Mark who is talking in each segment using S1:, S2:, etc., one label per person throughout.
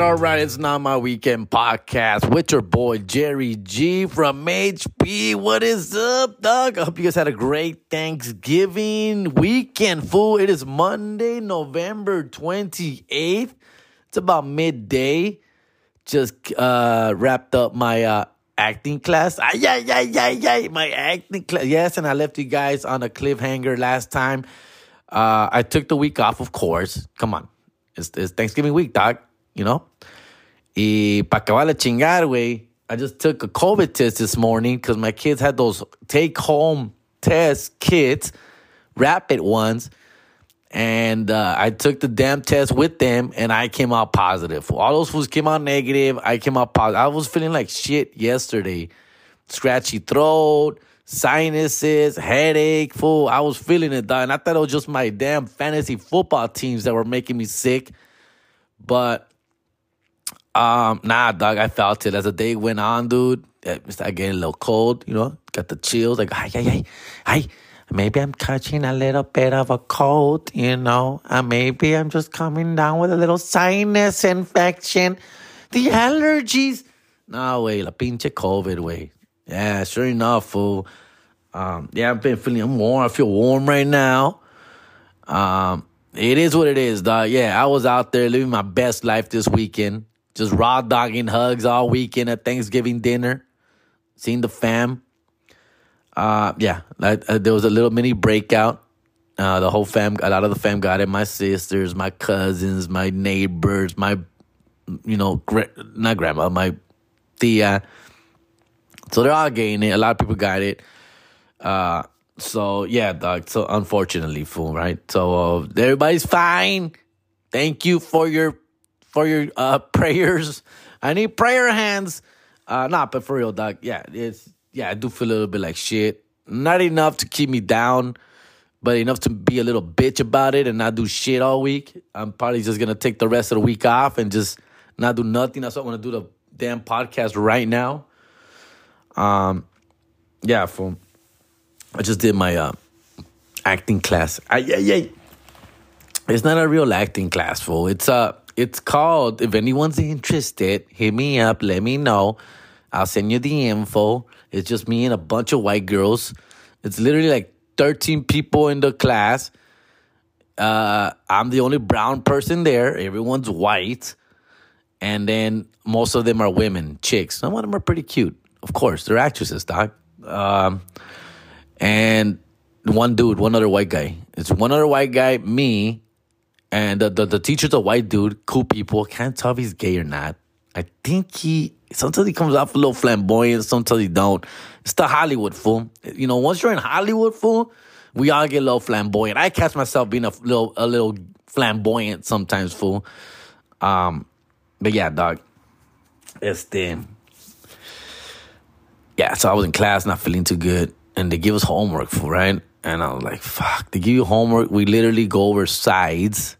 S1: right, all right. It's not my weekend podcast with your boy Jerry G from HP. What is up, dog? I hope you guys had a great Thanksgiving weekend, fool. It is Monday, November 28th. It's about midday. Just uh wrapped up my uh acting class. Ay, ay, ay, ay, my acting class. Yes, and I left you guys on a cliffhanger last time. Uh, I took the week off, of course. Come on. It's, it's Thanksgiving week, dog you know? Y para acabar la chingar, güey, I just took a COVID test this morning because my kids had those take home test kits, rapid ones. And uh, I took the damn test with them and I came out positive. All those fools came out negative. I came out positive. I was feeling like shit yesterday. Scratchy throat, sinuses, headache, fool. I was feeling it, dog. And I thought it was just my damn fantasy football teams that were making me sick. But um, nah, dog, I felt it as the day went on, dude. I started getting a little cold, you know, got the chills, like, ay, ay, ay, ay, maybe I'm catching a little bit of a cold, you know, and maybe I'm just coming down with a little sinus infection. The allergies. No, way, la pinche COVID, way. Yeah, sure enough, fool. Um, yeah, I've been feeling I'm warm. I feel warm right now. Um, it is what it is, dog. Yeah, I was out there living my best life this weekend. Just raw dogging hugs all weekend at Thanksgiving dinner. Seeing the fam. Uh, yeah, I, uh, there was a little mini breakout. Uh, the whole fam, a lot of the fam got it. My sisters, my cousins, my neighbors, my, you know, gra- not grandma, my tia. So they're all getting it. A lot of people got it. Uh, so yeah, dog. So unfortunately, fool, right? So uh, everybody's fine. Thank you for your for your uh, prayers. I need prayer hands. Uh, not, but for real, dog. Yeah, it's yeah. I do feel a little bit like shit. Not enough to keep me down, but enough to be a little bitch about it and not do shit all week. I'm probably just gonna take the rest of the week off and just not do nothing. That's what I'm gonna do the damn podcast right now. Um, yeah, for I just did my uh acting class. I, yeah, yeah. It's not a real acting class, fool. It's uh it's called, if anyone's interested, hit me up, let me know. I'll send you the info. It's just me and a bunch of white girls. It's literally like 13 people in the class. Uh, I'm the only brown person there. Everyone's white. And then most of them are women, chicks. Some of them are pretty cute. Of course, they're actresses, doc. Um, and one dude, one other white guy. It's one other white guy, me, and the, the, the teacher's a white dude, cool people. Can't tell if he's gay or not. I think he sometimes he comes off a little flamboyant, sometimes he don't. It's the Hollywood fool. You know, once you're in Hollywood fool, we all get a little flamboyant. I catch myself being a little a little flamboyant sometimes, fool. Um, but yeah, dog. Este. Yeah, so I was in class, not feeling too good, and they give us homework, fool, right? And I was like, fuck, they give you homework. We literally go over sides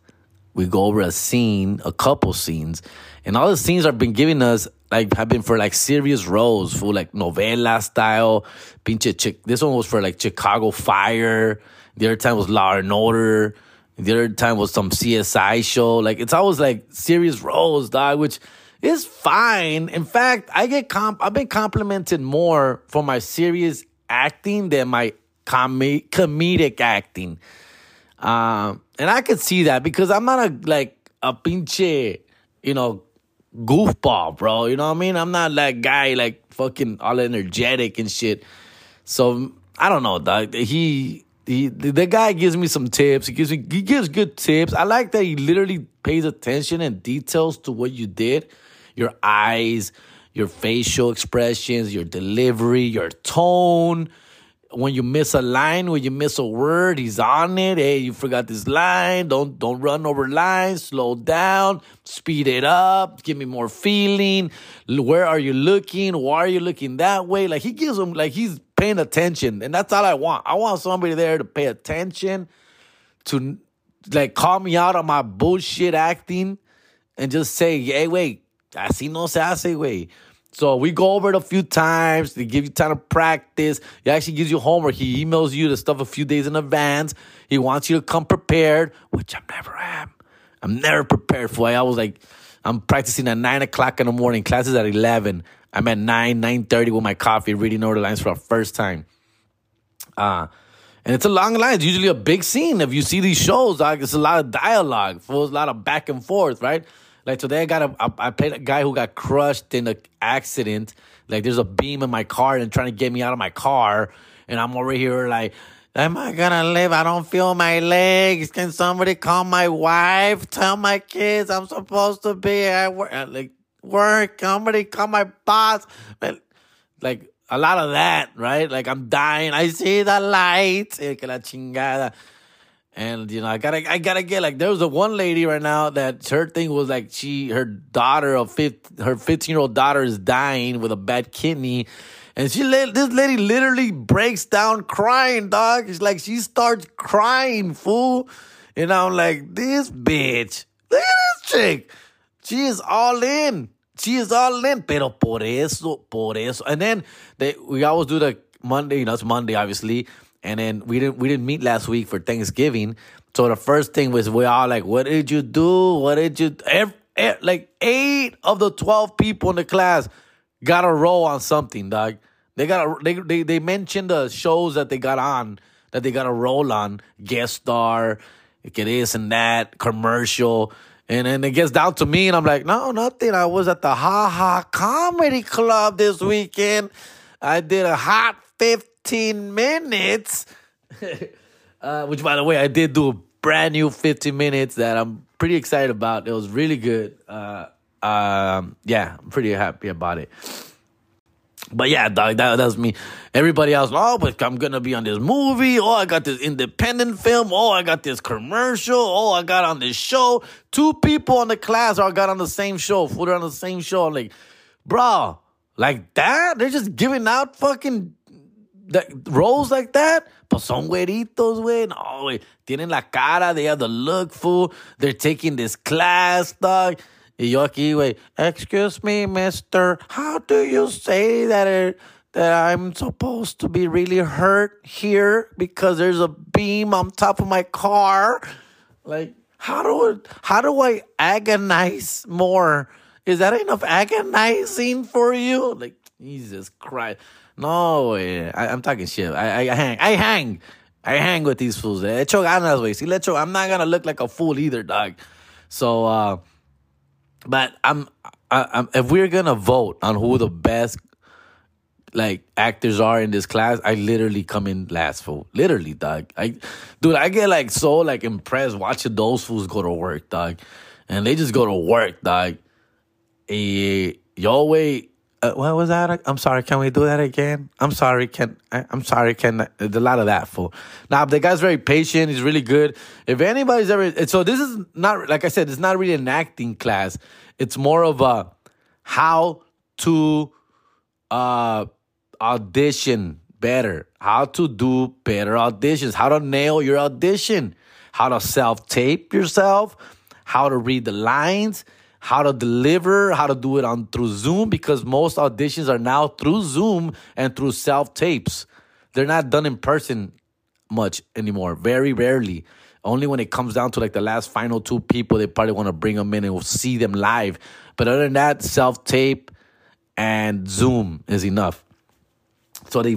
S1: we go over a scene, a couple scenes, and all the scenes have been giving us like have been for like serious roles, for like novela style. Pinche chick. This one was for like Chicago Fire. The other time was Law and Order. The other time was some CSI show. Like it's always like serious roles, dog, which is fine. In fact, I get comp. I've been complimented more for my serious acting than my com- comedic acting. Um, and I could see that because I'm not a like a pinche, you know, goofball, bro. You know what I mean? I'm not that guy like fucking all energetic and shit. So I don't know, dog. He he the guy gives me some tips. He gives me he gives good tips. I like that he literally pays attention and details to what you did. Your eyes, your facial expressions, your delivery, your tone when you miss a line, when you miss a word, he's on it. Hey, you forgot this line. Don't don't run over lines. Slow down. Speed it up. Give me more feeling. Where are you looking? Why are you looking that way? Like he gives him like he's paying attention, and that's all I want. I want somebody there to pay attention, to like call me out on my bullshit acting, and just say, "Hey, wait, así no se hace, güey." So we go over it a few times. They give you time to practice. He actually gives you homework. He emails you the stuff a few days in advance. He wants you to come prepared, which I never am. I'm never prepared for it. I was like, I'm practicing at nine o'clock in the morning. Classes at eleven. I'm at nine, nine thirty with my coffee, reading over the lines for the first time. Uh and it's a long line. It's usually a big scene. If you see these shows, like it's a lot of dialogue, it's a lot of back and forth, right? Like today, I got a I, I played a guy who got crushed in an accident. Like there's a beam in my car and trying to get me out of my car, and I'm over here like, am I gonna live? I don't feel my legs. Can somebody call my wife? Tell my kids I'm supposed to be at work. Like work. Somebody call my boss. Like a lot of that, right? Like I'm dying. I see the light. Eh, que la chingada. And you know, I gotta, I gotta get like. There was a one lady right now that her thing was like she, her daughter of fifth, her fifteen year old daughter is dying with a bad kidney, and she, this lady literally breaks down crying, dog. It's like she starts crying, fool. And I'm like, this bitch, look at this chick. She is all in. She is all in. Pero por eso, por eso. And then they, we always do the Monday, you know, it's Monday, obviously and then we didn't we didn't meet last week for Thanksgiving. So the first thing was we all like, "What did you do? What did you?" Every, every, like eight of the twelve people in the class got a role on something, dog. They got a, they they they mentioned the shows that they got on that they got a role on, guest star, que this and that, commercial. And then it gets down to me, and I'm like, no, nothing. I was at the Ha Ha Comedy Club this weekend. I did a hot 50 15 minutes. uh, which, by the way, I did do a brand new 15 minutes that I'm pretty excited about. It was really good. Uh, um, yeah, I'm pretty happy about it. But yeah, dog, that, that was me. Everybody else, oh, but I'm gonna be on this movie. Oh, I got this independent film. Oh, I got this commercial. Oh, I got on this show. Two people on the class are got on the same show. Put on the same show. I'm like, bro, like that? They're just giving out fucking that, roles like that, pues son güeritos, güey. No, güey. Tienen la cara, they have the look, fool. They're taking this class, dog. Y yo aquí, güey, excuse me, mister, how do you say that it, that I'm supposed to be really hurt here because there's a beam on top of my car? Like, how do how do I agonize more? Is that enough agonizing for you? Like, Jesus Christ. No, güey. I'm talking shit. I, I, hang. I hang. I hang with these fools. Le echo ganas, güey. Si le echo, I'm not gonna look like a fool either, dog. So, uh, but I'm, I, I'm, if we're gonna vote on who the best like actors are in this class, I literally come in last fool. Literally, dog. I, dude, I get like so like impressed watching those fools go to work, dog, and they just go to work, dog. Eh, yo, wait uh, what was that? I'm sorry. Can we do that again? I'm sorry. Can I, am sorry. Can a lot of that for now? The guy's very patient. He's really good. If anybody's ever so, this is not like I said. It's not really an acting class. It's more of a how to uh audition better, how to do better auditions, how to nail your audition, how to self tape yourself, how to read the lines how to deliver, how to do it on through Zoom because most auditions are now through Zoom and through self tapes. They're not done in person much anymore. Very rarely. Only when it comes down to like the last final two people, they probably want to bring them in and we'll see them live. But other than that, self tape and Zoom is enough. So they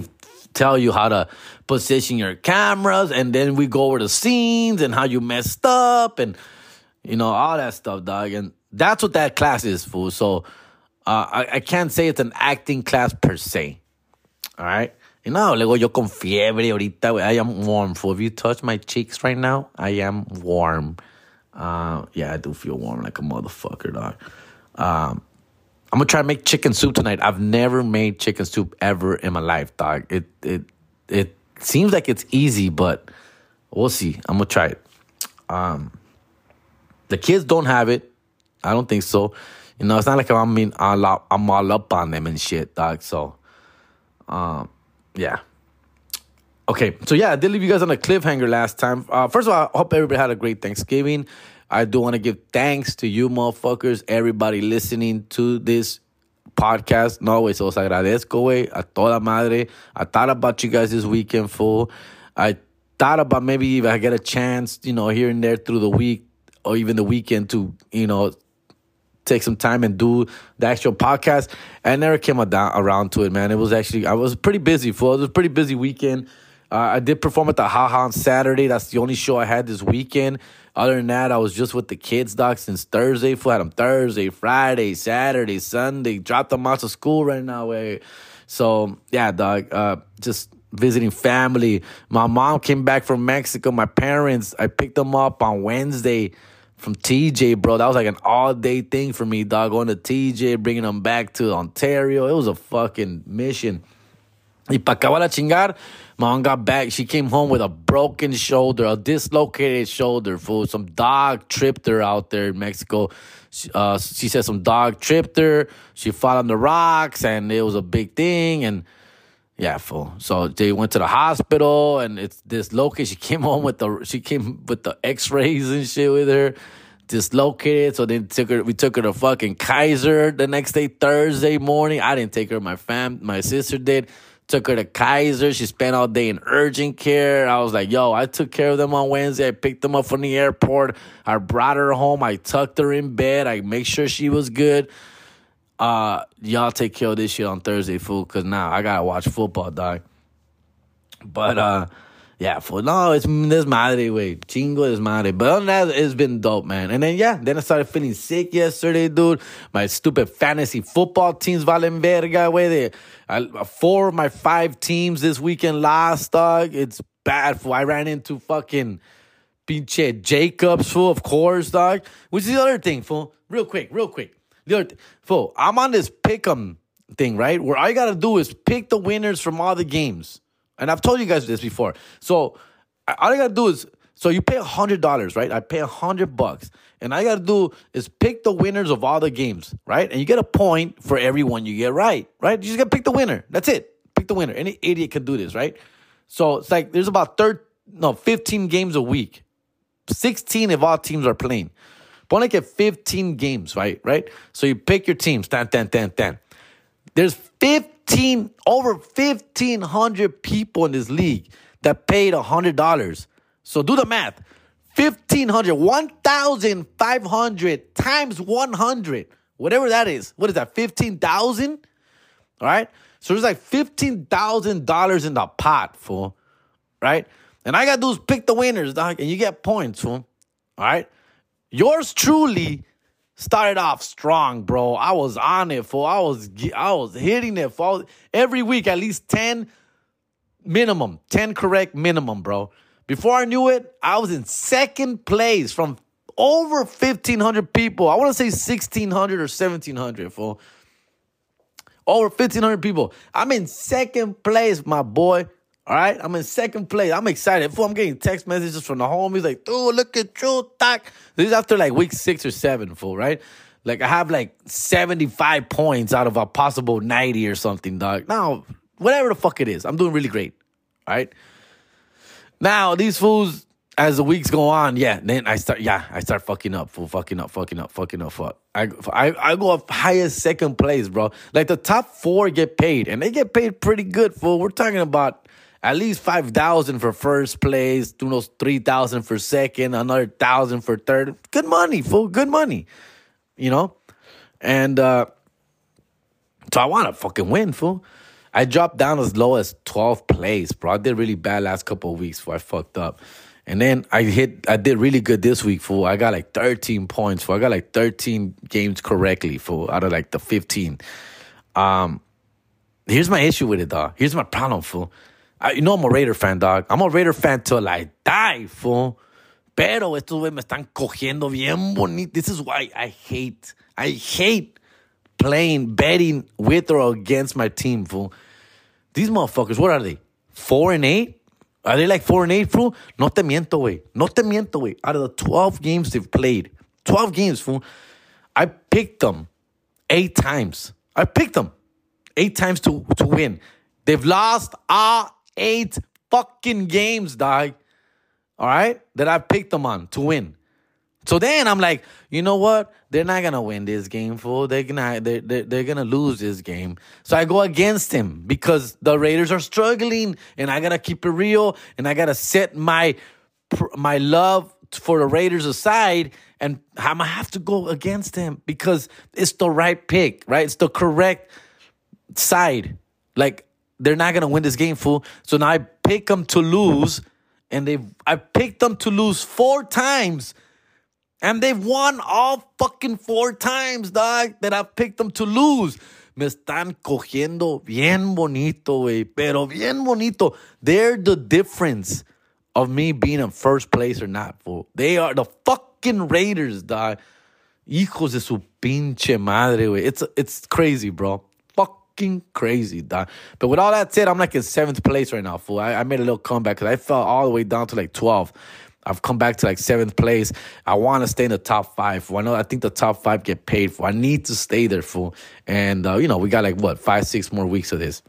S1: tell you how to position your cameras, and then we go over the scenes and how you messed up and you know all that stuff, dog. And that's what that class is, fool. So uh, I, I can't say it's an acting class per se. All right. You know, luego yo con fiebre ahorita, I am warm. Fool. If you touch my cheeks right now, I am warm. Uh, yeah, I do feel warm like a motherfucker, dog. Um, I'm gonna try to make chicken soup tonight. I've never made chicken soup ever in my life, dog. It it it seems like it's easy, but we'll see. I'm gonna try it. Um, the kids don't have it. I don't think so. You know, it's not like I'm mean I'm all up on them and shit, dog. So, um, yeah. Okay, so yeah, I did leave you guys on a cliffhanger last time. Uh, first of all, I hope everybody had a great Thanksgiving. I do want to give thanks to you motherfuckers, everybody listening to this podcast. No, way, se los agradezco, way. A toda madre. I thought about you guys this weekend, full. I thought about maybe if I get a chance, you know, here and there through the week or even the weekend to, you know, take some time and do the actual podcast. I never came around to it, man. It was actually I was pretty busy. For it was a pretty busy weekend. Uh, I did perform at the Haha on Saturday. That's the only show I had this weekend. Other than that, I was just with the kids, doc, since Thursday. Flew had them Thursday, Friday, Saturday, Sunday. Dropped them out of school right now. Way. So yeah, dog. Uh, just visiting family. My mom came back from Mexico. My parents, I picked them up on Wednesday from TJ, bro. That was like an all day thing for me, dog. Going to TJ, bringing them back to Ontario. It was a fucking mission. Y pa' acabar chingar, my mom got back. She came home with a broken shoulder, a dislocated shoulder, fool. Some dog tripped her out there in Mexico. Uh, she said some dog tripped her. She fell on the rocks, and it was a big thing. And yeah, fool. So they went to the hospital and it's dislocated. She came home with the she came with the x-rays and shit with her. Dislocated. So then took her we took her to fucking Kaiser the next day, Thursday morning. I didn't take her, my fam my sister did. Took her to Kaiser. She spent all day in urgent care. I was like, yo, I took care of them on Wednesday. I picked them up from the airport. I brought her home. I tucked her in bed. I make sure she was good uh, y'all take care of this shit on Thursday, fool, because now I gotta watch football, dog. But uh, yeah, fool. No, it's this madre, way. Chingo is madre. But other than that, it's been dope, man. And then yeah, then I started feeling sick yesterday, dude. My stupid fantasy football teams valen verga, way. They, I, four of my five teams this weekend lost, dog. It's bad, fool. I ran into fucking pinche Jacobs, fool, of course, dog. Which is the other thing, fool. Real quick, real quick. The other, fool, I'm on this pick'em thing, right? Where all you gotta do is pick the winners from all the games. And I've told you guys this before. So all I gotta do is so you pay a hundred dollars, right? I pay a hundred bucks. And I gotta do is pick the winners of all the games, right? And you get a point for every one you get right, right? You just gotta pick the winner. That's it. Pick the winner. Any idiot can do this, right? So it's like there's about third no, 15 games a week. 16 if all teams are playing. But only get 15 games, right? Right? So you pick your teams, 10, 10, 10, 10. There's 15, over 1,500 people in this league that paid $100. So do the math. 1,500, 1,500 times 100, whatever that is. What is that, 15,000? All right? So there's like $15,000 in the pot, fool. Right? And I got to do is pick the winners, dog, and you get points, fool. All right? Yours truly started off strong, bro. I was on it for I was I was hitting it for every week at least 10 minimum, 10 correct minimum, bro. Before I knew it, I was in second place from over 1500 people. I want to say 1600 or 1700 for over 1500 people. I'm in second place, my boy. All right, I'm in second place. I'm excited. Fool, I'm getting text messages from the homies like, dude, look at you, Doc. This is after like week six or seven, fool, right? Like I have like 75 points out of a possible 90 or something, dog. Now, whatever the fuck it is, I'm doing really great. All right. Now, these fools, as the weeks go on, yeah, then I start, yeah, I start fucking up, fool, fucking up, fucking up, fucking up, fuck. I, I, I go up highest second place, bro. Like the top four get paid, and they get paid pretty good, fool. We're talking about at least 5,000 for first place, knows, 3,000 for second, another 1,000 for third. Good money, fool, good money, you know? And uh, so I want to fucking win, fool. I dropped down as low as 12th place, bro. I did really bad last couple of weeks before I fucked up. And then I hit, I did really good this week, fool. I got like 13 points, fool. I got like 13 games correctly, fool, out of like the 15. Um, here's my issue with it, dog. Here's my problem, fool. I, you know I'm a Raider fan, dog. I'm a Raider fan till I die, fool. Pero estos güey me están cogiendo bien bonito. This is why I hate, I hate playing, betting with or against my team, fool. These motherfuckers, what are they? Four and eight? Are they like four and eight, fool? No te miento, güey. No te miento, güey. Out of the 12 games they've played, 12 games, fool, I picked them eight times. I picked them eight times to, to win. They've lost all eight fucking games, dog. All right, that I picked them on to win. So then I'm like, you know what? They're not gonna win this game, fool. They're gonna they're, they're, they're gonna lose this game. So I go against him because the Raiders are struggling, and I gotta keep it real, and I gotta set my my love for the Raiders aside, and I'm gonna have to go against him because it's the right pick, right? It's the correct side. Like they're not gonna win this game, fool. So now I pick them to lose, and they I picked them to lose four times, and they've won all fucking four times, dog. That I've picked them to lose. Me están cogiendo bien bonito, güey. Pero bien bonito. They're the difference of me being in first place or not, fool. They are the fucking Raiders, dog. Hijos de su pinche madre, güey. It's, it's crazy, bro. Fucking crazy, dog. But with all that said, I'm like in seventh place right now, fool. I, I made a little comeback because I fell all the way down to like 12. I've come back to like seventh place. I want to stay in the top five. I know I think the top five get paid for. I need to stay there, fool. And uh, you know we got like what five, six more weeks of this.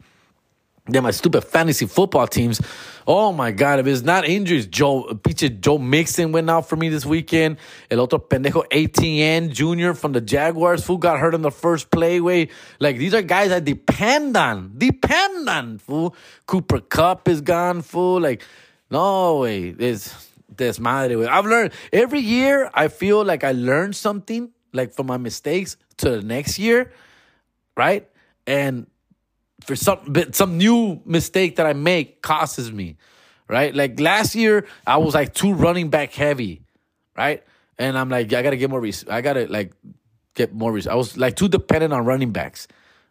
S1: Then my stupid fantasy football teams. Oh my God, if it's not injuries, Joe, pinche Joe Mixon went out for me this weekend. El otro pendejo Etienne Jr. from the Jaguars, who got hurt in the first play, way. Like, these are guys I depend on. Depend on, fool. Cooper Kupp is gone, fool. Like, no way. This desmadre, güey. I've learned every year. I feel like I learned something, like from my mistakes to the next year, right? And for some some new mistake that I make causes me, right? Like last year, I was like too running back heavy, right? And I'm like, I gotta get more. I gotta like get more. I was like too dependent on running backs,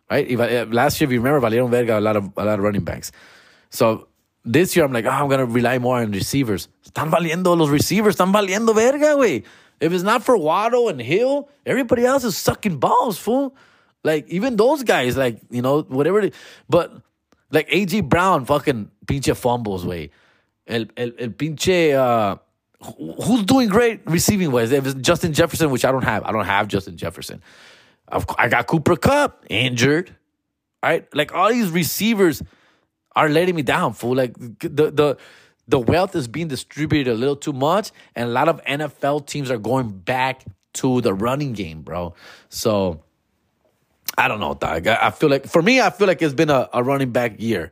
S1: right? If I, eh, last year, if you remember, Valieron Verga a lot of a lot of running backs. So this year I'm like, oh, I'm gonna rely more on receivers. Están valiendo los receivers, están valiendo verga, güey. If it's not for Waddle and Hill, everybody else is sucking balls, fool. Like even those guys, like you know whatever. but like AJ Brown, fucking pinche fumbles, way. El el el pinche. Uh, who's doing great receiving wise? Justin Jefferson, which I don't have. I don't have Justin Jefferson. I've, I got Cooper Kupp injured. Right, like all these receivers are letting me down, fool. Like the the the wealth is being distributed a little too much, and a lot of NFL teams are going back to the running game, bro. So I don't know, dog. I, feel like for me, I feel like it's been a, a running back year.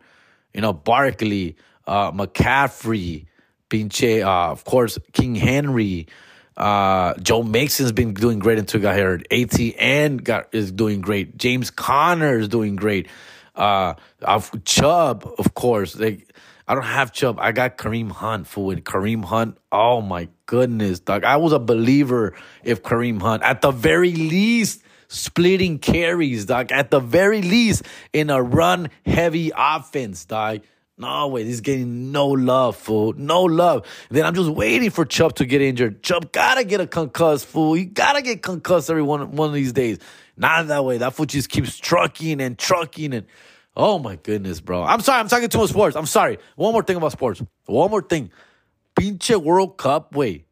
S1: You know, Barkley, uh, McCaffrey, Pinche, uh, of course, King Henry. Uh, Joe Mixon's been doing great until he got hurt. Etienne got is doing great. James Conner is doing great. Uh, Chubb, of course. Like I don't have Chubb. I got Kareem Hunt for it. Kareem Hunt. Oh my goodness, dog. I was a believer if Kareem Hunt, at the very least, splitting carries, dog. At the very least, in a run heavy offense, dog. No way, he's getting no love, fool. No love. then I'm just waiting for Chubb to get injured. Chubb gotta get a concussed, fool. He gotta get concussed every one, one of these days. Not that way. That foot just keeps trucking and trucking and oh my goodness, bro. I'm sorry, I'm talking too much sports. I'm sorry. One more thing about sports. One more thing. Pinche World Cup. Wait.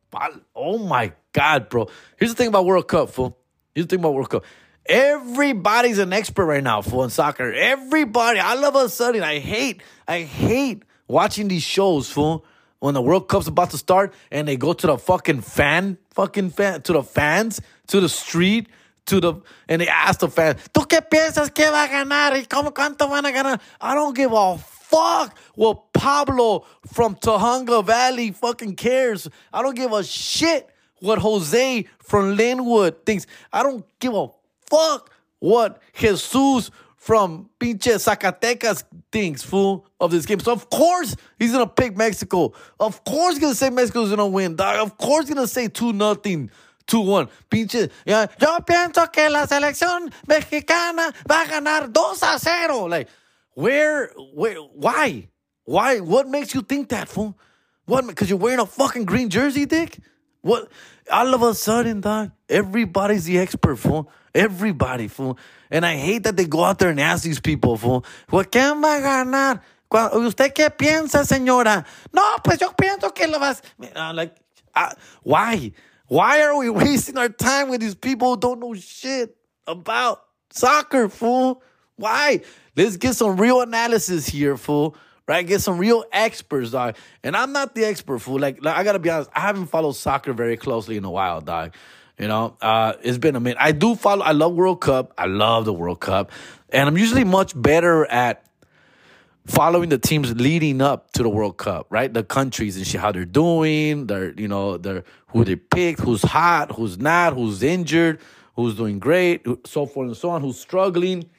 S1: Oh my God, bro. Here's the thing about World Cup, fool. The thing about World Cup. Everybody's an expert right now, fool, in soccer. Everybody. All of a sudden, I hate, I hate watching these shows, fool. When the World Cup's about to start and they go to the fucking fan, fucking fan, to the fans, to the street, to the and they ask the fans, ¿Tú qué piensas que va a ganar? ¿Y cómo cuánto van a ganar? I don't give a fuck what Pablo from Tujunga Valley fucking cares. I don't give a shit what Jose from Lynwood thinks. I don't give a fuck what Jesus from pinche Zacatecas thinks, fool, of this game. So of course he's gonna pick Mexico. Of course he's gonna say Mexico's gonna win, dog. Of course he's gonna say 2 nothing 2-1. Pinche, ya, yo pienso que la selección mexicana va a ganar 2 a 0. Like, where, where, why? Why? What makes you think that, fool? What? Because you're wearing a fucking green jersey, dick? What? All of a sudden, dog, everybody's the expert, fool. Everybody, fool. And I hate that they go out there and ask these people, fool, ¿quién va a ganar? ¿Usted qué piensa, señora? No, pues yo pienso que lo vas. Uh, like, uh, why? Why are we wasting our time with these people who don't know shit about soccer, fool? Why? Let's get some real analysis here, fool. Right? Get some real experts, dog. And I'm not the expert, fool. Like, like I gotta be honest, I haven't followed soccer very closely in a while, dog. You know, uh, it's been a minute. I do follow. I love World Cup. I love the World Cup, and I'm usually much better at following the teams leading up to the World Cup, right? The countries and shit, how they're doing, their you know, their who they picked, who's hot, who's not, who's injured, who's doing great, so forth and so on, who's struggling,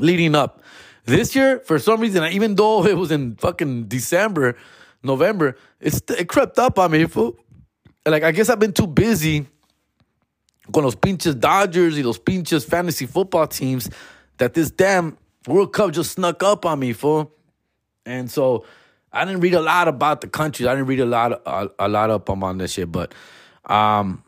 S1: leading up. This year, for some reason, even though it was in fucking December, November, it's it crept up on me. Fool. Like I guess I've been too busy con los pinches Dodgers y los pinches fantasy football teams that this damn World Cup just snuck up on me, fool. And so I didn't read a lot about the countries. I didn't read a lot, a, a lot up on this shit. But um,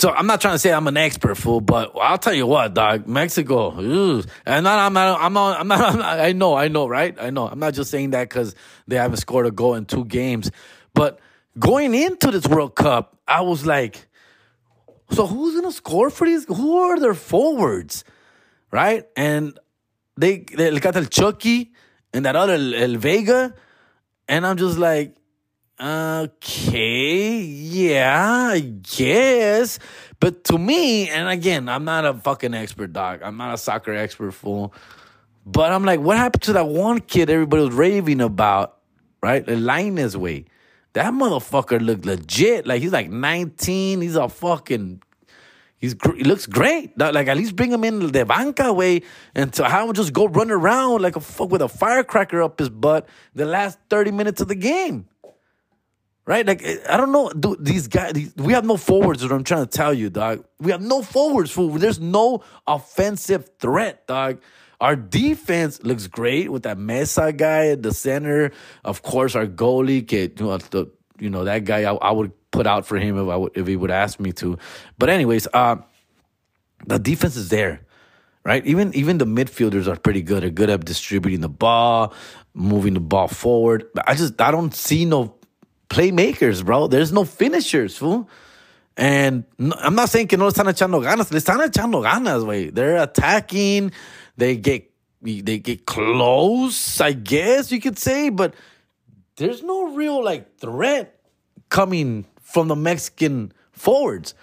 S1: so I'm not trying to say I'm an expert, fool. But I'll tell you what, dog, Mexico, ugh. and I'm not, I'm not, I'm not, I'm not, I know, I know, right? I know. I'm not just saying that because they haven't scored a goal in two games, but going into this World Cup, I was like, so who's gonna score for these? Who are their forwards, right? And they they got El Chucky and that other El Vega, and I'm just like, okay, yeah, I guess. But to me, and again, I'm not a fucking expert, dog. I'm not a soccer expert, fool. But I'm like, what happened to that one kid everybody was raving about, right? The Lainez way. That motherfucker looked legit. Like he's like 19. He's a fucking. He's he looks great. Like at least bring him in the banca way and to have him just go run around like a fuck with a firecracker up his butt the last 30 minutes of the game. Right? Like I don't know, dude, these guys these, we have no forwards, what I'm trying to tell you, dog. We have no forwards, fool. There's no offensive threat, dog. Our defense looks great with that Mesa guy at the center. Of course, our goalie, you know, the, you know that guy. I, I, would put out for him if I would, if he would ask me to. But anyways, uh, the defense is there, right? Even even the midfielders are pretty good. They're good at distributing the ball, moving the ball forward. I just I don't see no playmakers, bro. There's no finishers, fool. And no, I'm not saying que no están echando ganas. Le están echando ganas, way. They're attacking. They get they get close, I guess you could say, but there's no real like threat coming from the Mexican forwards.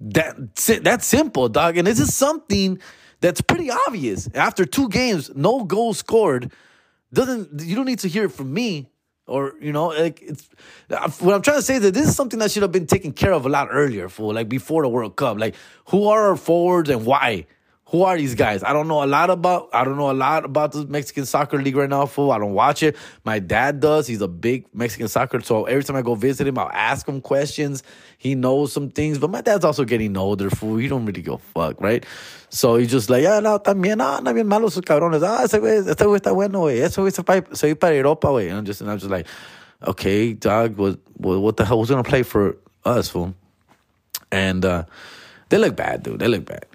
S1: That that's simple, dog. And this is something that's pretty obvious. After two games, no goals scored. Doesn't you don't need to hear it from me or you know like it's uh, what i'm trying to say is that this is something that should have been taken care of a lot earlier for like before the world cup. Like who are our forwards and why who are these guys? I don't know a lot about. I don't know a lot about the Mexican soccer league right now. Fool, I don't watch it. My dad does. He's a big Mexican soccer. So every time I go visit him, I'll ask him questions. He knows some things, but my dad's also getting older. Fool, he don't really go fuck, right? So he's just like, yeah, no, también, no, no, bien malos sus cabrones. Ah, ese güey, este güey está bueno, güey. Ese güey se va, para Europa, güey. And I'm just, and I'm just like, okay, dog, what, what, what the hell was gonna play for us, fool? And uh, they look bad, dude. They look bad.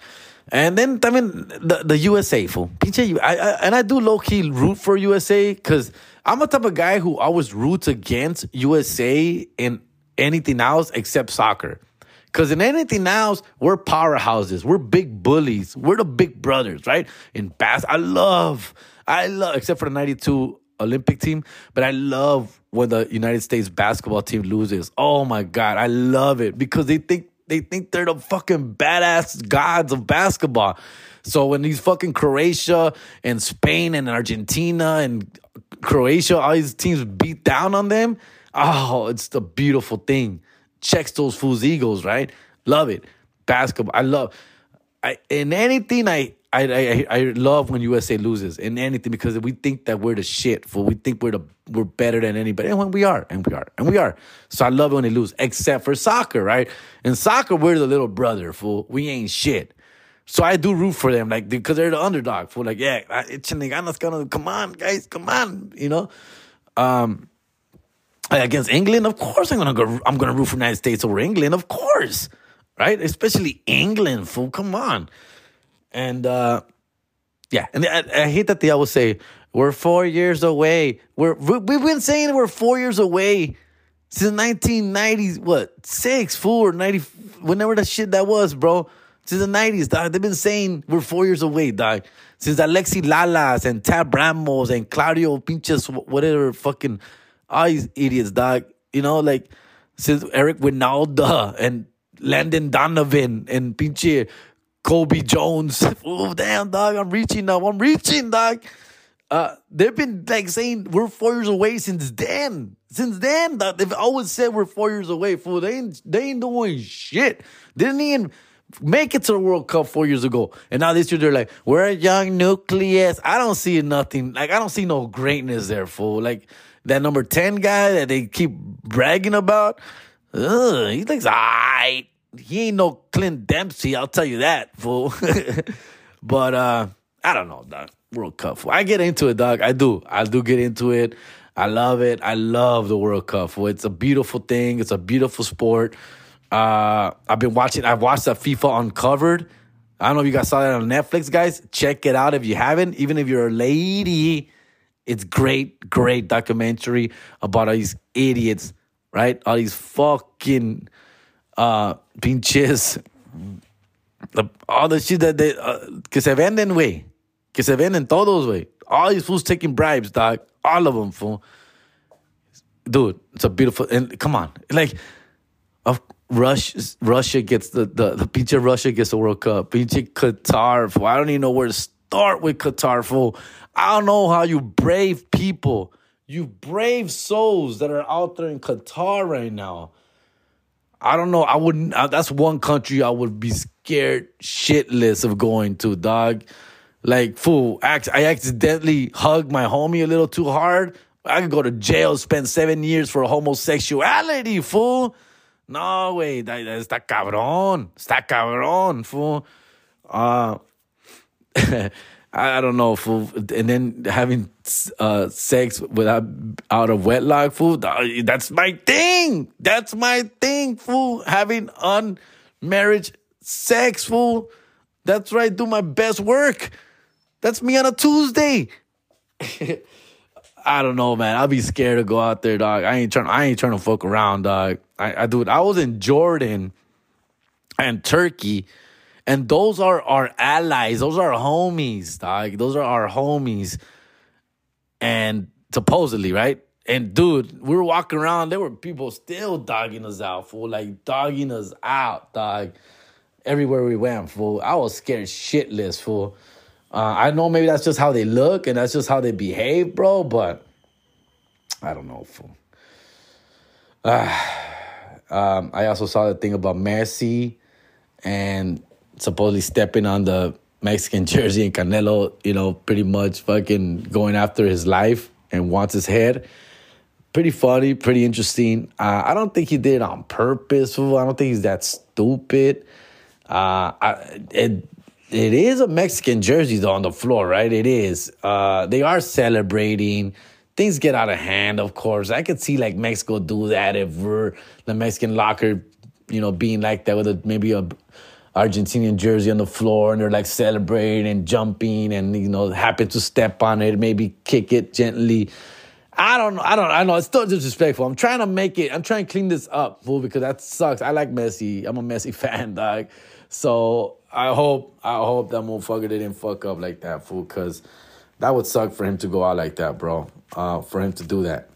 S1: And then también the, the USA fool. I, I, and I do low key root for USA because I'm a type of guy who always roots against USA in anything else except soccer. Because in anything else, we're powerhouses. We're big bullies. We're the big brothers, right? In bass, I love, I love, except for the 92 Olympic team, but I love when the United States basketball team loses. Oh my God, I love it because they think they think they're the fucking badass gods of basketball. So when these fucking Croatia and Spain and Argentina and Croatia, all these teams beat down on them, oh, it's the beautiful thing. Checks those fools' egos, right? Love it. Basketball, I love. I in anything I I, I I love when USA loses in anything because we think that we're the shit. For we think we're the we're better than anybody, and when we are, and we are, and we are. So I love it when they lose, except for soccer, right? In soccer, we're the little brother. Fool, we ain't shit. So I do root for them, like because they're the underdog. For like, yeah, Chiniganas gonna come on, guys, come on, you know. Um, against England, of course I'm gonna go. I'm gonna root for United States over England, of course, right? Especially England, fool. Come on. And uh, yeah, and I, I, hate that they always say we're four years away. We're we've been saying we're four years away since 1990s. What six, four, ninety, 90, whenever that shit that was, bro. Since the 90s, dog. They've been saying we're four years away, dog. Since Alexi Lalas and Tab Ramos and Claudio Pinches, whatever fucking all these idiots, dog. You know, like since Eric Wynalda and Landon Donovan and Pinche Cobi Jones. Oh, damn, dog. I'm reaching now. I'm reaching, dog. Uh, they've been like saying we're four years away since then. Since then, they've always said we're four years away. Fool, they ain't they ain't doing shit. Didn't even make it to the World Cup four years ago, and now this year they're like we're a young nucleus. I don't see nothing. Like I don't see no greatness there, fool. Like that number ten guy that they keep bragging about. Ugh, he looks alright. He ain't no Clint Dempsey, I'll tell you that, fool. but uh I don't know, dog. World Cup. Fool. I get into it, dog. I do. I do get into it. I love it. I love the World Cup. Fool. It's a beautiful thing. It's a beautiful sport. Uh I've been watching I've watched that FIFA Uncovered. I don't know if you guys saw that on Netflix, guys. Check it out if you haven't. Even if you're a lady, it's great, great documentary about all these idiots, right? All these fucking uh, pinches, all the shit that they, uh, que se venden, güey. Que se venden todos, güey. All these fools taking bribes, dog. All of them, fool. Dude, it's a beautiful, and come on. Like, of Russia, Russia gets the, the, the pinche Russia gets the World Cup. Pinche Qatar, fool. I don't even know where to start with Qatar, fool. I don't know how you brave people, you brave souls that are out there in Qatar right now I don't know. I wouldn't. Uh, that's one country I would be scared shitless of going to, dog. Like, fool, I accidentally hugged my homie a little too hard. I could go to jail, spend seven years for homosexuality, fool. No, way. That's that, está cabrón. Está cabrón, fool. Uh, I don't know, fool. And then having uh, sex without out of wedlock, fool. That's my thing. That's my thing, fool. Having unmarriage sex, fool. That's right. Do my best work. That's me on a Tuesday. I don't know, man. I'll be scared to go out there, dog. I ain't trying. I ain't trying to fuck around, dog. I, I do it. I was in Jordan and Turkey and those are our allies. Those are homies, dog. Those are our homies. And supposedly, right? And dude, we were walking around. There were people still dogging us out, fool. Like dogging us out, dog. Everywhere we went, fool. I was scared shitless, fool. Uh, I know maybe that's just how they look and that's just how they behave, bro. But I don't know, fool. Uh, um, I also saw the thing about Messi and supposedly stepping on the Mexican jersey and Canelo, you know, pretty much fucking going after his life and wants his head. Pretty funny, pretty interesting. Uh, I don't think he did it on purpose. I don't think he's that stupid. Uh, I, it it is a Mexican jersey though on the floor, right? It is. Uh, they are celebrating. Things get out of hand, of course. I could see like Mexico do that if we're the Mexican locker, you know, being like that with a, maybe a Argentinian jersey on the floor and they're like celebrating and jumping and you know happen to step on it, maybe kick it gently. I don't know. I don't. I know it's still disrespectful. I'm trying to make it. I'm trying to clean this up, fool, because that sucks. I like Messi. I'm a Messi fan, dog. So I hope. I hope that motherfucker didn't fuck up like that, fool, because that would suck for him to go out like that, bro. Uh, for him to do that.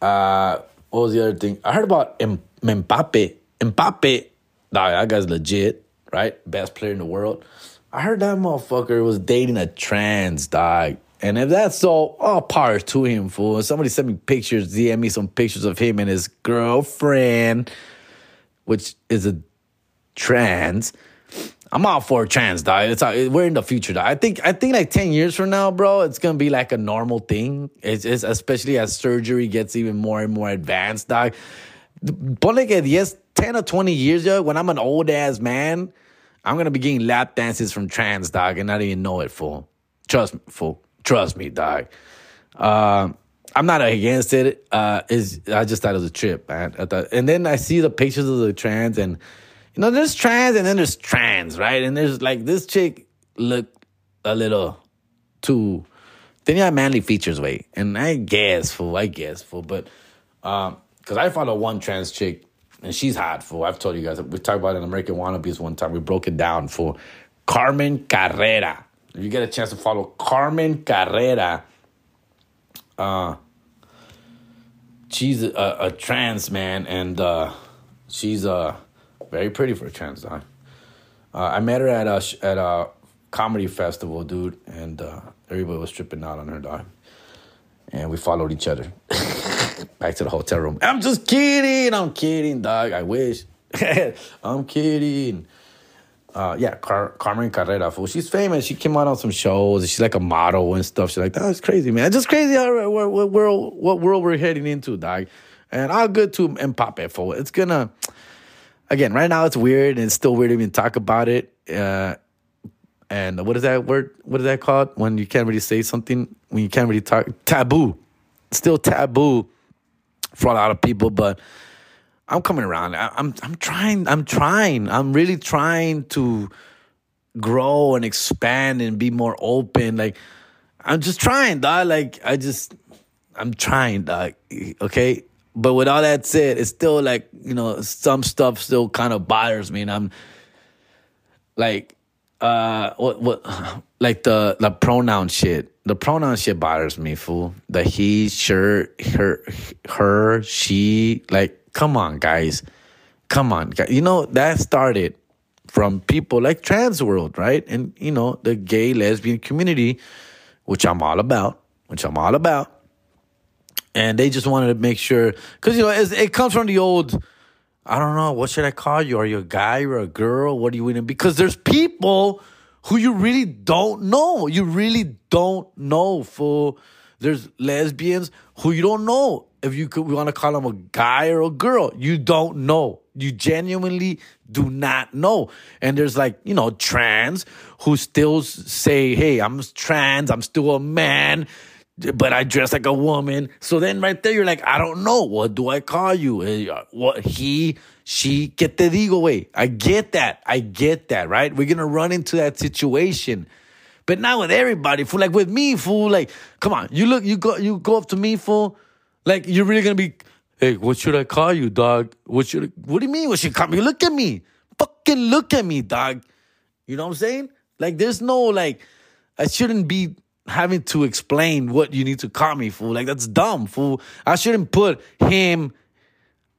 S1: Uh, what was the other thing? I heard about Mbappe. Mbappe Nah, that guy's legit, right? Best player in the world. I heard that motherfucker was dating a trans dog. And if that's so, all power to him, fool. Somebody sent me pictures, DM me some pictures of him and his girlfriend, which is a trans. I'm all for trans, dog. It's all, we're in the future, dog. I think I think like ten years from now, bro, it's gonna be like a normal thing. It's, it's especially as surgery gets even more and more advanced, dog. Ponle que 10, 10 or 20 years ago, when I'm an old ass man, I'm gonna be getting lap dances from trans dog and not even know it, fool. Trust me, fool. Trust me, dog. Uh, I'm not against it. Uh, is I just thought it was a trip, man. Thought, and then I see the pictures of the trans, and you know, there's trans, and then there's trans, right? And there's like this chick looked a little too. Then you have manly features, wait, and I guess, fool. I guess, fool. But um, because I follow one trans chick and she's hot for. I've told you guys we talked about it in American Wannabes one time. We broke it down for Carmen Carrera. If you get a chance to follow Carmen Carrera, uh, she's a, a trans man, and uh, she's uh, very pretty for a trans guy. Uh, I met her at a at a comedy festival, dude, and uh, everybody was tripping out on her, dog. And we followed each other back to the hotel room. I'm just kidding. I'm kidding, dog. I wish. I'm kidding. Uh, yeah, Car- Carmen Carrera, fool. She's famous. She came out on some shows. She's like a model and stuff. She's like, that's crazy, man. It's just crazy how what, what world what world we're heading into, dog. And I'll go to Empape, fool. It's gonna again right now. It's weird and it's still weird to even talk about it. Uh, and what is that word? What is that called when you can't really say something when you can't really talk? Taboo. Still taboo for a lot of people, but I'm coming around. I, I'm I'm trying. I'm trying. I'm really trying to grow and expand and be more open. Like I'm just trying, dog. Like I just I'm trying, dog. Okay. But with all that said, it's still like, you know, some stuff still kind of bothers me. And I'm like, uh, what, what, like the, the pronoun shit. The pronoun shit bothers me, fool. The he, sure, her, her, she, like, come on, guys. Come on. You know, that started from people like trans world, right? And, you know, the gay, lesbian community, which I'm all about, which I'm all about. And they just wanted to make sure, because, you know, it comes from the old, I don't know, what should I call you? Are you a guy or a girl? What do you want to be? Because there's people who you really don't know. You really don't know, fool. There's lesbians who you don't know if you could want to call them a guy or a girl. You don't know. You genuinely do not know. And there's like, you know, trans who still say, hey, I'm trans, I'm still a man, but I dress like a woman. So then right there, you're like, I don't know. What do I call you? Uh, what he, she, que te digo, way. I get that. I get that, right? We're going to run into that situation. But not with everybody, fool. Like with me, fool. Like, come on, you look, you go, you go up to me, fool. Like you're really gonna be, hey, what should I call you, dog? What should? I, what do you mean? What should call me? Look at me, fucking look at me, dog. You know what I'm saying? Like, there's no like, I shouldn't be having to explain what you need to call me, fool. Like that's dumb, fool. I shouldn't put him,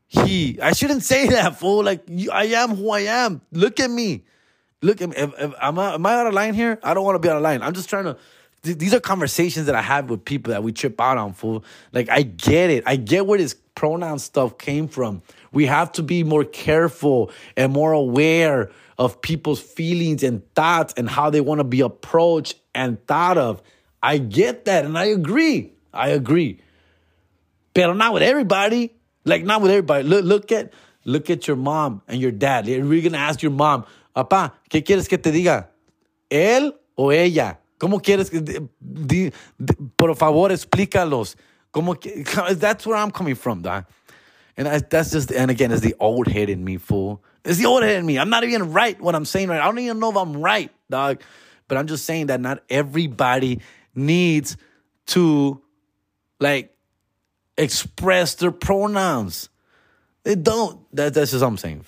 S1: he. I shouldn't say that, fool. Like you, I am who I am. Look at me. Look at me. If, if, am, I, am I out of line here? I don't want to be out of line. I'm just trying to these are conversations that I have with people that we trip out on, fool. Like, I get it. I get where this pronoun stuff came from. We have to be more careful and more aware of people's feelings and thoughts and how they want to be approached and thought of. I get that and I agree. I agree. But not with everybody. Like, not with everybody. Look, look at look at your mom and your dad. Really gonna ask your mom, Papá, ¿qué quieres que te diga? ¿Él o ella? ¿Cómo quieres que di, di, por favor explícalos? ¿Cómo que, that's where I'm coming from, dog. And I, that's just and again, it's the old head in me, fool. It's the old head in me. I'm not even right what I'm saying right. I don't even know if I'm right, dog. But I'm just saying that not everybody needs to like express their pronouns. They don't. That, that's just what I'm saying.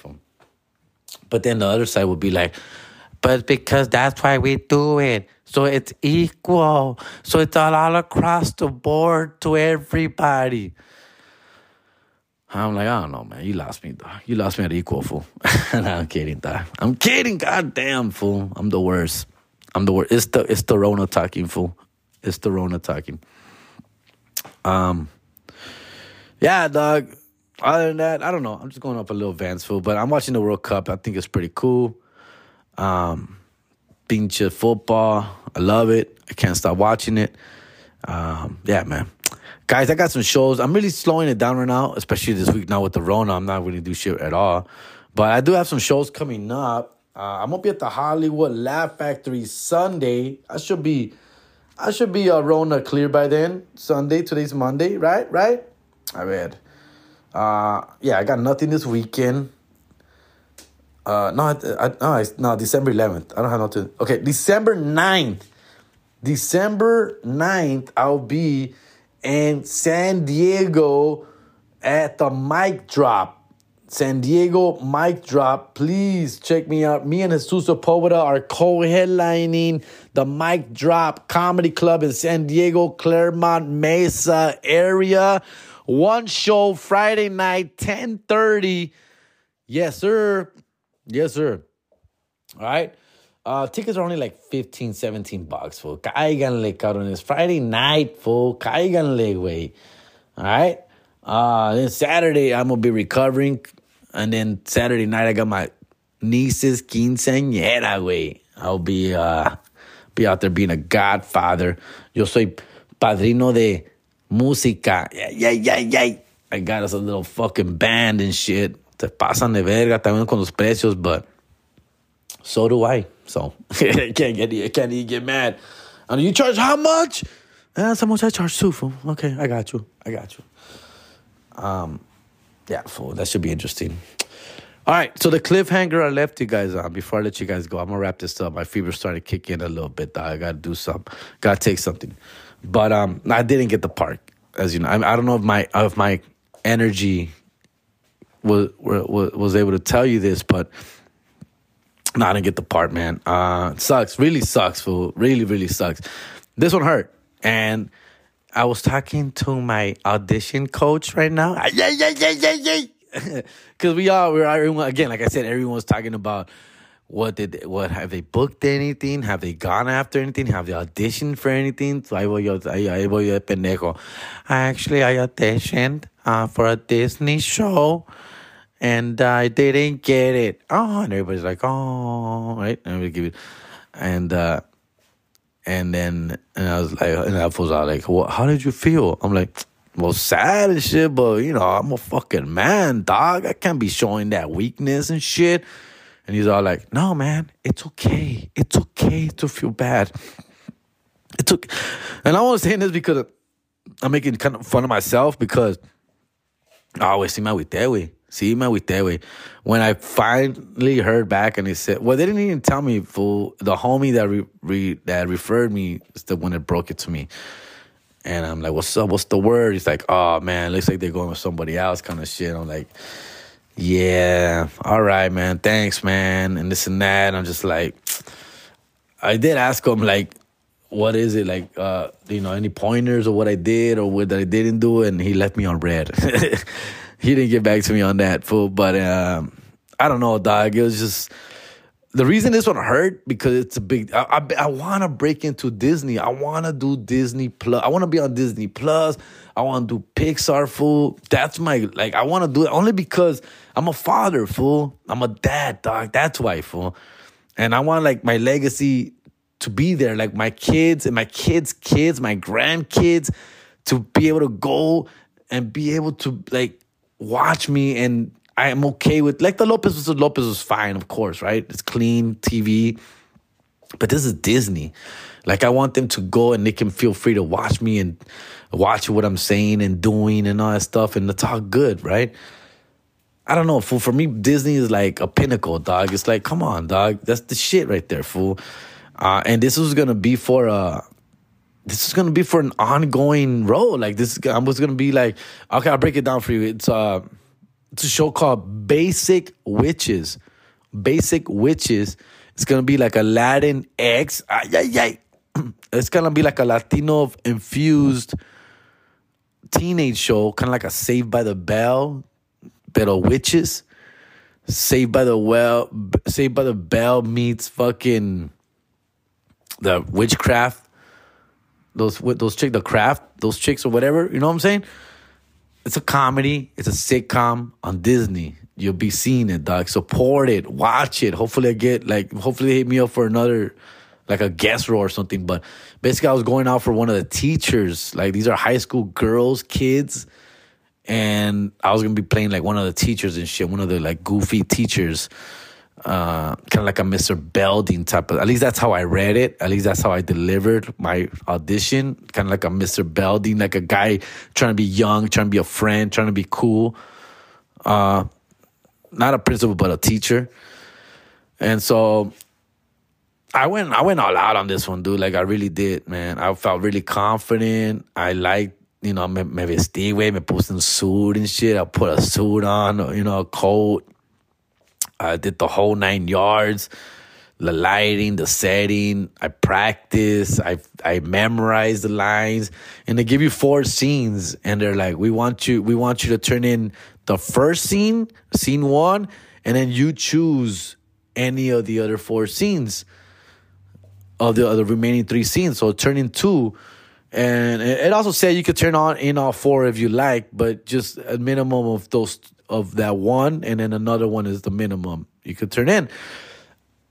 S1: But then the other side would be like, but because that's why we do it. So it's equal. So it's all, all across the board to everybody. I'm like, I don't know, man. You lost me, dog. You lost me at equal, fool. no, I'm kidding, dog. I'm kidding. Goddamn, fool. I'm the worst. I'm the worst. It's the it's the Rona talking, fool. It's the Rona talking. Um, yeah, dog. Other than that, I don't know. I'm just going up a little Vance, fool. But I'm watching the World Cup. I think it's pretty cool. Um, pinche football. I love it. I can't stop watching it. Um, yeah, man. Guys, I got some shows. I'm really slowing it down right now, especially this week now with the Rona. I'm not really do shit at all. But I do have some shows coming up. Uh, I'm gonna be at the Hollywood Laugh Factory Sunday. I should be, I should be around a uh, Rona clear by then. Sunday, today's Monday, right? Right? I read. Uh, yeah, I got nothing this weekend. Uh, no, I, no, no, December 11th. I don't have nothing. Okay, December 9th. December 9th, I'll be in San Diego at the mic drop. San Diego mic drop. Please check me out. Me and Jesus Sepulveda are co-headlining the mic drop comedy club in San Diego, Clairemont Mesa area. One show Friday night, 1030. Yes, sir. Yes, sir. All right. Uh, tickets are only like 15, 17 bucks, fool. Cáiganle, cabrón. It's Friday night, fool. Cáiganle, güey. All right? Uh, then Saturday, I'm going to be recovering. And then Saturday night, I got my niece's quinceañera, güey. I'll be, uh, be out there being a godfather. Yo soy padrino de música. Yeah, yeah, yeah, yeah. I got us a little fucking band and shit. Te pasan de verga también con los precios, but so do I. So can't get I can't even get mad. And you charge how much? That's how much I charge too. Okay, I got you. I got you. Um, yeah, fool. That should be interesting. All right, so the cliffhanger I left you guys on before I let you guys go, I'm gonna wrap this up. My fever's starting to kick in a little bit. I gotta do something. Gotta take something. But um, I didn't get the park, as you know. I, I don't know if my if my energy was was was able to tell you this, but no, I didn't get the part, man. Uh, sucks. Really sucks, fool. Really, really sucks. This one hurt. And I was talking to my audition coach right now. Ah, yeah, yeah, yeah, yeah, yeah. Because we all, we're everyone, again, like I said, everyone's talking about what did they, what have they booked anything? Have they gone after anything? Have they auditioned for anything? So I de pendejo. Actually, I auditioned uh, for a Disney show and I didn't get it. Oh, and everybody's like, oh, right? And we give it, and uh, and then and I was like, and I was like, well, how did you feel? I'm like, well, sad and shit, but you know, I'm a fucking man, dog. I can't be showing that weakness and shit. And he's all like, no, man, it's okay. It's okay to feel bad. It took, and I was saying this because I'm making kind of fun of myself because I always see my with that way. Agüité, güey. When I finally heard back and he said, well, they didn't even tell me, fool. The homie that re, re, that referred me is the one that broke it to me. And I'm like, what's up? What's the word? He's like, oh, man, looks like they're going with somebody else kind of shit. I'm like, yeah, all right, man. Thanks, man. And this and that. And I'm just like, I did ask him, like, what is it like uh you know any pointers or what i did or what i didn't do and he left me on red he didn't get back to me on that fool. But um, I don't know, dog. It was just the reason this one hurt because it's a big. I, I, I want to break into Disney. I want to do Disney Plus. I want to be on Disney Plus. I want to do Pixar, fool. That's my like. I want to do it only because I'm a father, fool. I'm a dad, dog. That's why, fool. And I want like my legacy to be there, like my kids and my kids' kids, my grandkids, to be able to go and be able to like watch me and I am okay with like the Lopez was Lopez was fine, of course, right? It's clean TV. But this is Disney. Like I want them to go and they can feel free to watch me and watch what I'm saying and doing and all that stuff and it's all good, right? I don't know, fool. For me, Disney is like a pinnacle, dog. It's like, come on, dog. That's the shit right there, fool. Uh, and this was gonna be for uh this is gonna be for an ongoing role. Like this, I was gonna be like, okay, I'll break it down for you. It's uh, it's a show called Basic Witches. Basic Witches. It's gonna be like Aladdin X. Ay, ay, ay. It's gonna be like a Latino infused teenage show, kind of like a Saved by the Bell, pero witches. Saved by the Well, Saved by the Bell meets fucking the witchcraft those those chicks, the craft, those chicks or whatever. You know what I'm saying? It's a comedy. It's a sitcom on Disney. You'll be seeing it, dog. Support it. Watch it. Hopefully, I get like. Hopefully, they hit me up for another, like a guest role or something. But basically, I was going out for one of the teachers. Like these are high school girls, kids, and I was gonna be playing like one of the teachers and shit. One of the like goofy teachers uh, kind of like a Mr. Belding type of. At least that's how I read it. At least that's how I delivered my audition. Kind of like a Mr. Belding, like a guy trying to be young, trying to be a friend, trying to be cool. Uh, not a principal, but a teacher. And so I went, I went all out on this one, dude. Like I really did, man. I felt really confident. I liked you know, me, me vestí, me puse un suit and shit. I put a suit on, you know, a coat. I did the whole nine yards, the lighting, the setting. I practice. I I memorize the lines, and they give you four scenes, and they're like, "We want you. We want you to turn in the first scene, scene one, and then you choose any of the other four scenes." of the, of the remaining three scenes. So turn in two. And it also said you could turn on in all four if you like, but just a minimum of those of that one, and then another one is the minimum you could turn in.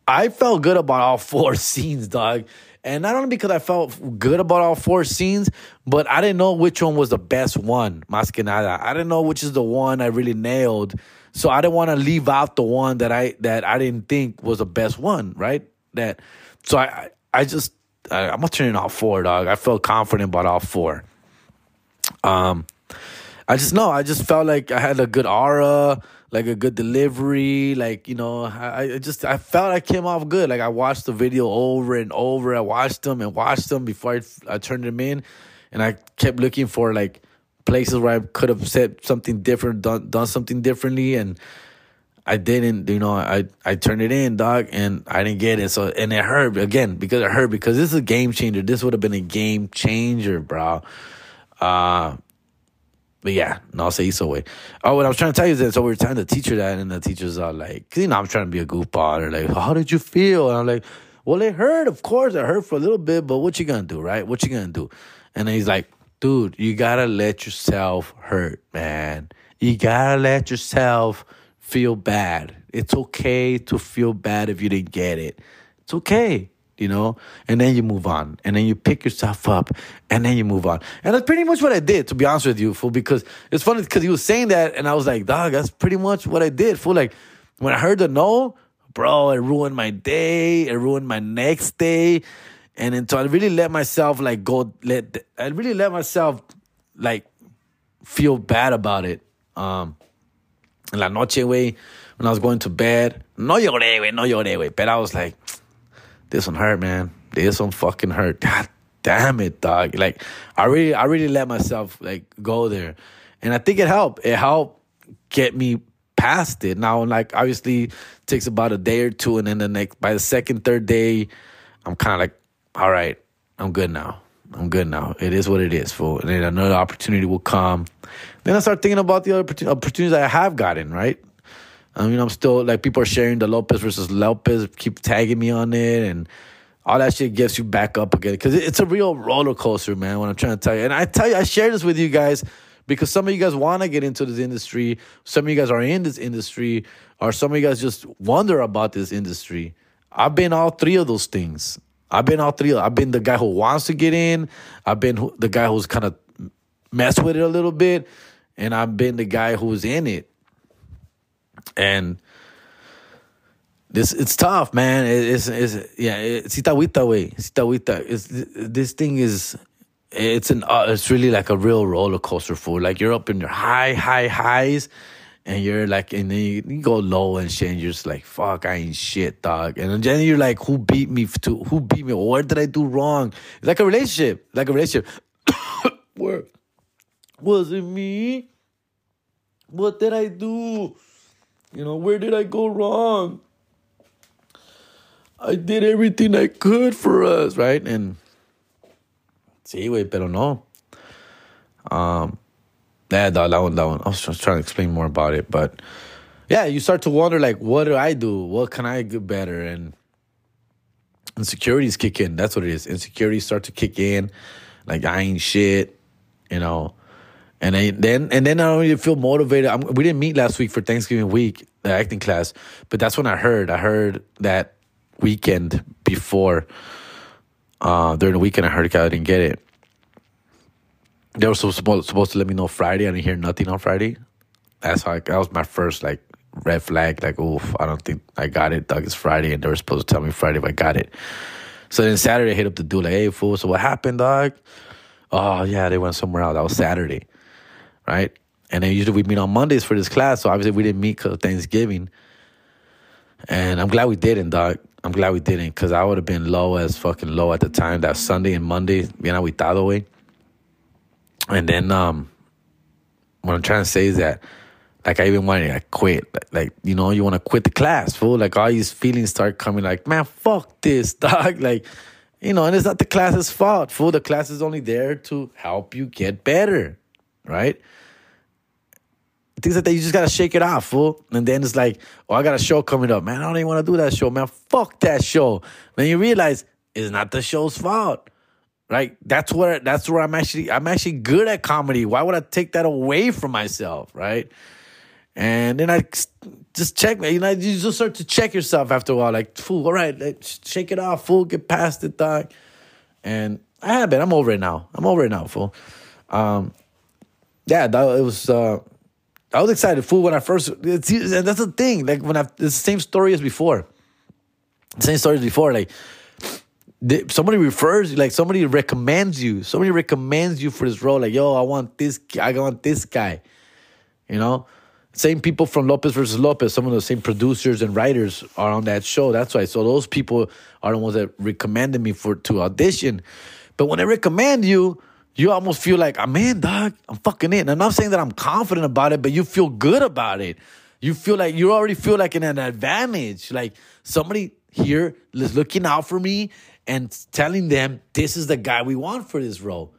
S1: I felt good about all four scenes, dog. And not only because I felt good about all four scenes, but I didn't know which one was the best one, más que nada. I didn't know which is the one I really nailed. So I didn't want to leave out the one that I that I didn't think was the best one, right? That so I I just I, I'm gonna turn in all four, dog. I felt confident about all four. Um I just know I just felt like I had a good aura like a good delivery. Like you know, I, I just I felt I came off good. Like I watched the video over and over. I watched them and watched them before I, I turned them in, and I kept looking for like places where I could have said something different, done done something differently, and I didn't. You know, I I turned it in, dog, and I didn't get it. So and it hurt again because it hurt because this is a game changer. This would have been a game changer, bro. Uh, but yeah, no se so way. Oh, what I was trying to tell you is that so we were telling the teacher that, and the teachers are like, you know I'm trying to be a goofball. They're like, how did you feel? And I'm like, well, it hurt. Of course, it hurt for a little bit, but what you gonna do, right? What you gonna do? And he's like, dude, you gotta let yourself hurt, man. You gotta let yourself feel bad. It's okay to feel bad if you didn't get it. It's okay you know, and then you move on, and then you pick yourself up, and then you move on, and that's pretty much what I did, to be honest with you, fool. Because it's funny because he was saying that, and I was like, dog, that's pretty much what I did, fool. Like when I heard the no, bro, it ruined my day, it ruined my next day, and so I really let myself like go, let I really let myself like feel bad about it. Um, la noche, way, when I was going to bed, no lloré, güey, no lloré, güey, but I was like this one hurt, man. This one fucking hurt. God damn it, dog. Like I really, I really let myself like go there, and I think it helped. It helped get me past it. Now, like obviously, takes about a day or two, and then the next by the second, third day, I'm kind of like, all right, I'm good now. I'm good now. It is what it is, fool. And then another opportunity will come. Then I start thinking about the other opportunities I have gotten, right? I mean, I'm still like people are sharing the Lopez versus Lopez, keep tagging me on it, and all that shit gets you back up again because it's a real roller coaster, man. What I'm trying to tell you, and I tell you, I share this with you guys because some of you guys want to get into this industry, some of you guys are in this industry, or some of you guys just wonder about this industry. I've been all three of those things. I've been all three. I've been the guy who wants to get in. I've been the guy who's kind of messed with it a little bit, and I've been the guy who's in it and this it's tough, man. It, it's it's yeah. It's itawita way. It's itawita. This thing is. It's an. Uh, it's really like a real roller coaster for like you're up in your high high highs, and you're like and then you, you go low and shit. And you're just like fuck, I ain't shit, dog. And then you're like, who beat me to? Who beat me? What did I do wrong? It's like a relationship. Like a relationship. Where was it me? What did I do? You know, where did I go wrong? I did everything I could for us, right? And sí, güey, pero no. Um, yeah, that, one, that one. I was trying to explain more about it, but yeah, you start to wonder, like, what do I do? What can I do better? And insecurities kick in. That's what it is. Insecurities start to kick in. Like, I ain't shit, you know. And I, then and then I don't really feel motivated. I'm, we didn't meet last week for Thanksgiving week, the acting class, but that's when I heard. I heard that weekend before. Uh, during the weekend, I heard I didn't get it. They were supposed supposed to let me know Friday. I didn't hear nothing on Friday. That's like that was my first like red flag. Like, oof, I don't think I got it. Doug, it's Friday, and they were supposed to tell me Friday if I got it. So then Saturday, I hit up the dude like, hey, fool. So what happened, dog? Oh yeah, they went somewhere else. That was Saturday right? And then usually we meet on Mondays for this class. So obviously we didn't meet because Thanksgiving. And I'm glad we didn't, dog. I'm glad we didn't because I would have been low as fucking low at the time. That Sunday and Monday, you bien aguitado, way. And then um, what I'm trying to say is that, like, I even wanted to like, quit. Like, like, you know, you want to quit the class, fool. Like, all these feelings start coming, like, man, fuck this, dog. Like, you know, and it's not the class's fault, fool. The class is only there to help you get better right? Things like that, you just gotta shake it off, fool. And then it's like, oh, I got a show coming up, man. I don't even want to do that show, man. Fuck that show. Then you realize, it's not the show's fault. Right? That's where that's where I'm actually I'm actually good at comedy. Why would I take that away from myself? Right? And then I just check, you know, you just start to check yourself after a while, like, fool, all right, shake it off, fool, get past it, dog. And I have been, I'm over it now. I'm over it now, fool. Um, yeah, that, it was, uh, I was excited, fool, when I first, it's, that's the thing, like, when I, it's the same story as before. Same story as before, like, somebody refers you, like somebody recommends you somebody recommends you for this role like yo i want this i want this guy you know same people from Lopez versus Lopez, some of the same producers and writers are on that show. That's why. So those people are the ones that recommended me for to audition. But when I recommend you, you almost feel like, ah, I'm in, dog. I'm fucking in. I'm not saying that I'm confident about it, but you feel good about it. You feel like you already feel like in an advantage. Like somebody here is looking out for me and telling them this is the guy we want for this role.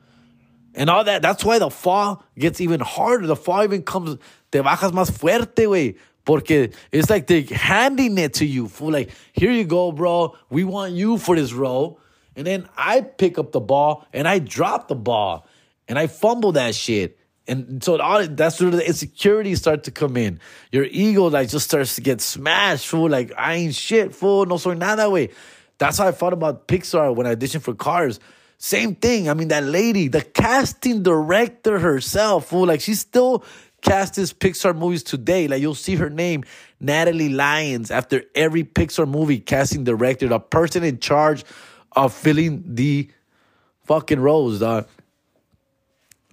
S1: And all that. That's why the fall gets even harder. The fall even comes te bajas más fuerte, güey. Porque it's like they're handing it to you. For like, here you go, bro. We want you for this role. And then I pick up the ball and I drop the ball and I fumble that shit. And so all that's where the insecurities start to come in. Your ego like just starts to get smashed, fool. Like I ain't shit, fool. No soy that way. That's how I thought about Pixar when I auditioned for Cars. Same thing. I mean, that lady, the casting director herself, fool. Like she still cast this Pixar movies today. Like you'll see her name, Natalie Lyons, after every Pixar movie casting director, the person in charge of filling the fucking roles, dog.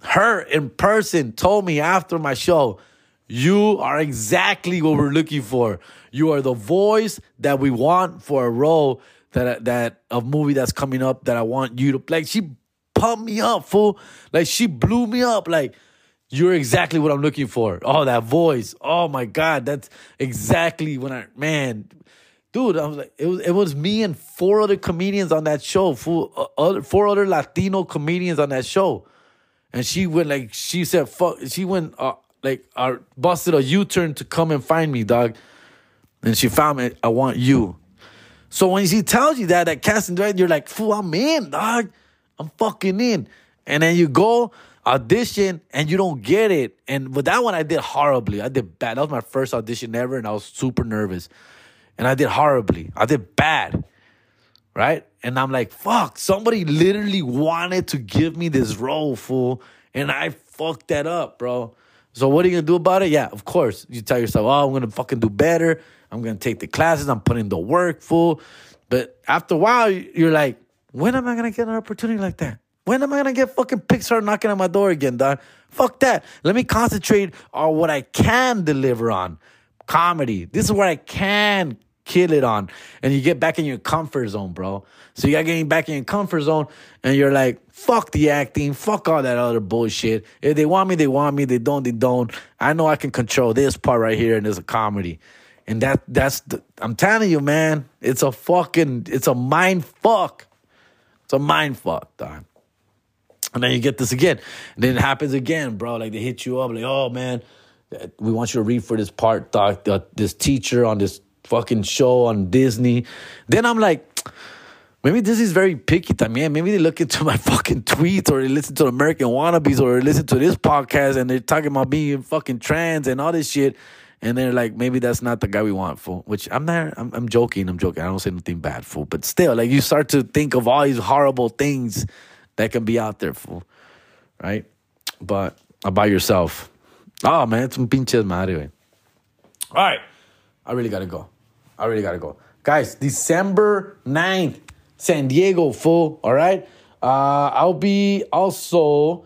S1: Her in person told me after my show, you are exactly what we're looking for. You are the voice that we want for a role that that a movie that's coming up that I want you to play. She pumped me up, fool. Like she blew me up. Like you're exactly what I'm looking for. Oh, that voice. Oh my God, that's exactly when I man, dude. I was like, it was it was me and four other comedians on that show. Four uh, other four other Latino comedians on that show, and she went like she said, "Fuck." She went uh, like uh, busted a U turn to come and find me, dog. And she found me. I want you. So when she tells you that that casting director, you're like, "Fool, I'm in, dog. I'm fucking in." And then you go audition and you don't get it. And with that one, I did horribly. I did bad. That was my first audition ever, and I was super nervous. And I did horribly. I did bad. Right? And I'm like, fuck, somebody literally wanted to give me this role, fool. And I fucked that up, bro. So what are you gonna do about it? Yeah, of course. You tell yourself, oh, I'm gonna fucking do better. I'm gonna take the classes. I'm putting the work, fool. But after a while, you're like, when am I gonna get an opportunity like that? When am I gonna get fucking Pixar knocking on my door again, dog? Fuck that. Let me concentrate on what I can deliver on. Comedy. This is where I can kill it on. And you get back in your comfort zone, bro. So you got getting back in your comfort zone and you're like, fuck the acting, fuck all that other bullshit. If they want me, they want me. They don't, they don't. I know I can control this part right here and there's a comedy. And that that's the, I'm telling you, man, it's a fucking it's a mind fuck. It's a mind fuck, dog. And then you get this again. And then it happens again, bro. Like they hit you up, like, oh man, we want you to read for this part, doc, this teacher on this fucking show on Disney. Then I'm like, maybe this is very picky también. Maybe they look into my fucking tweets or they listen to American Wannabes or they listen to this podcast and they're talking about being fucking trans and all this shit. And they're like, maybe that's not the guy we want, fool. Which I'm not, I'm, I'm joking, I'm joking. I don't say nothing bad, fool. But still, like, you start to think of all these horrible things that can be out there, fool. Right? But uh, about yourself. Oh, man, it's un pinche madre, güey. All right. I really gotta go. I really gotta go. Guys, December 9th, San Diego, full. All right? Uh, I'll be also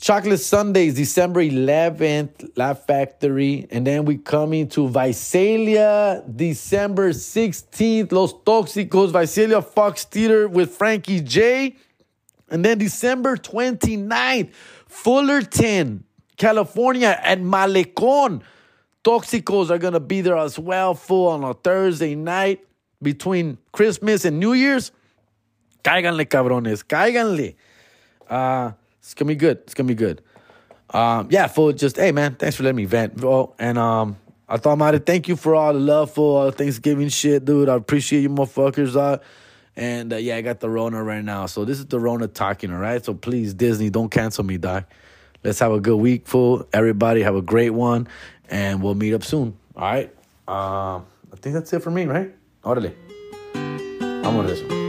S1: Chocolate Sundays, December 11th, Laugh Factory. And then we coming to Visalia, December 16th, Los Toxicos, Visalia Fox Theater with Frankie J. And then December 29th, Fullerton, California and Malecon. Toxicos are going to be there as well, full on a Thursday night between Christmas and New Year's. Cáiganle, cabrones, cáiganle. Uh, it's gonna be good. It's gonna be good. Um, yeah, for just hey man, thanks for letting me vent, bro. And um, I thought about it. Thank you for all the love for all the Thanksgiving shit, dude. I appreciate you, motherfuckers. Uh, And uh, yeah, I got the Rona right now. So this is the Rona talking, all right? So please, Disney, don't cancel me, dog. Let's have a good week, fool. Everybody have a great one, and we'll meet up soon. All right. Um, I think that's it for me, right? Órale. Vamos a eso.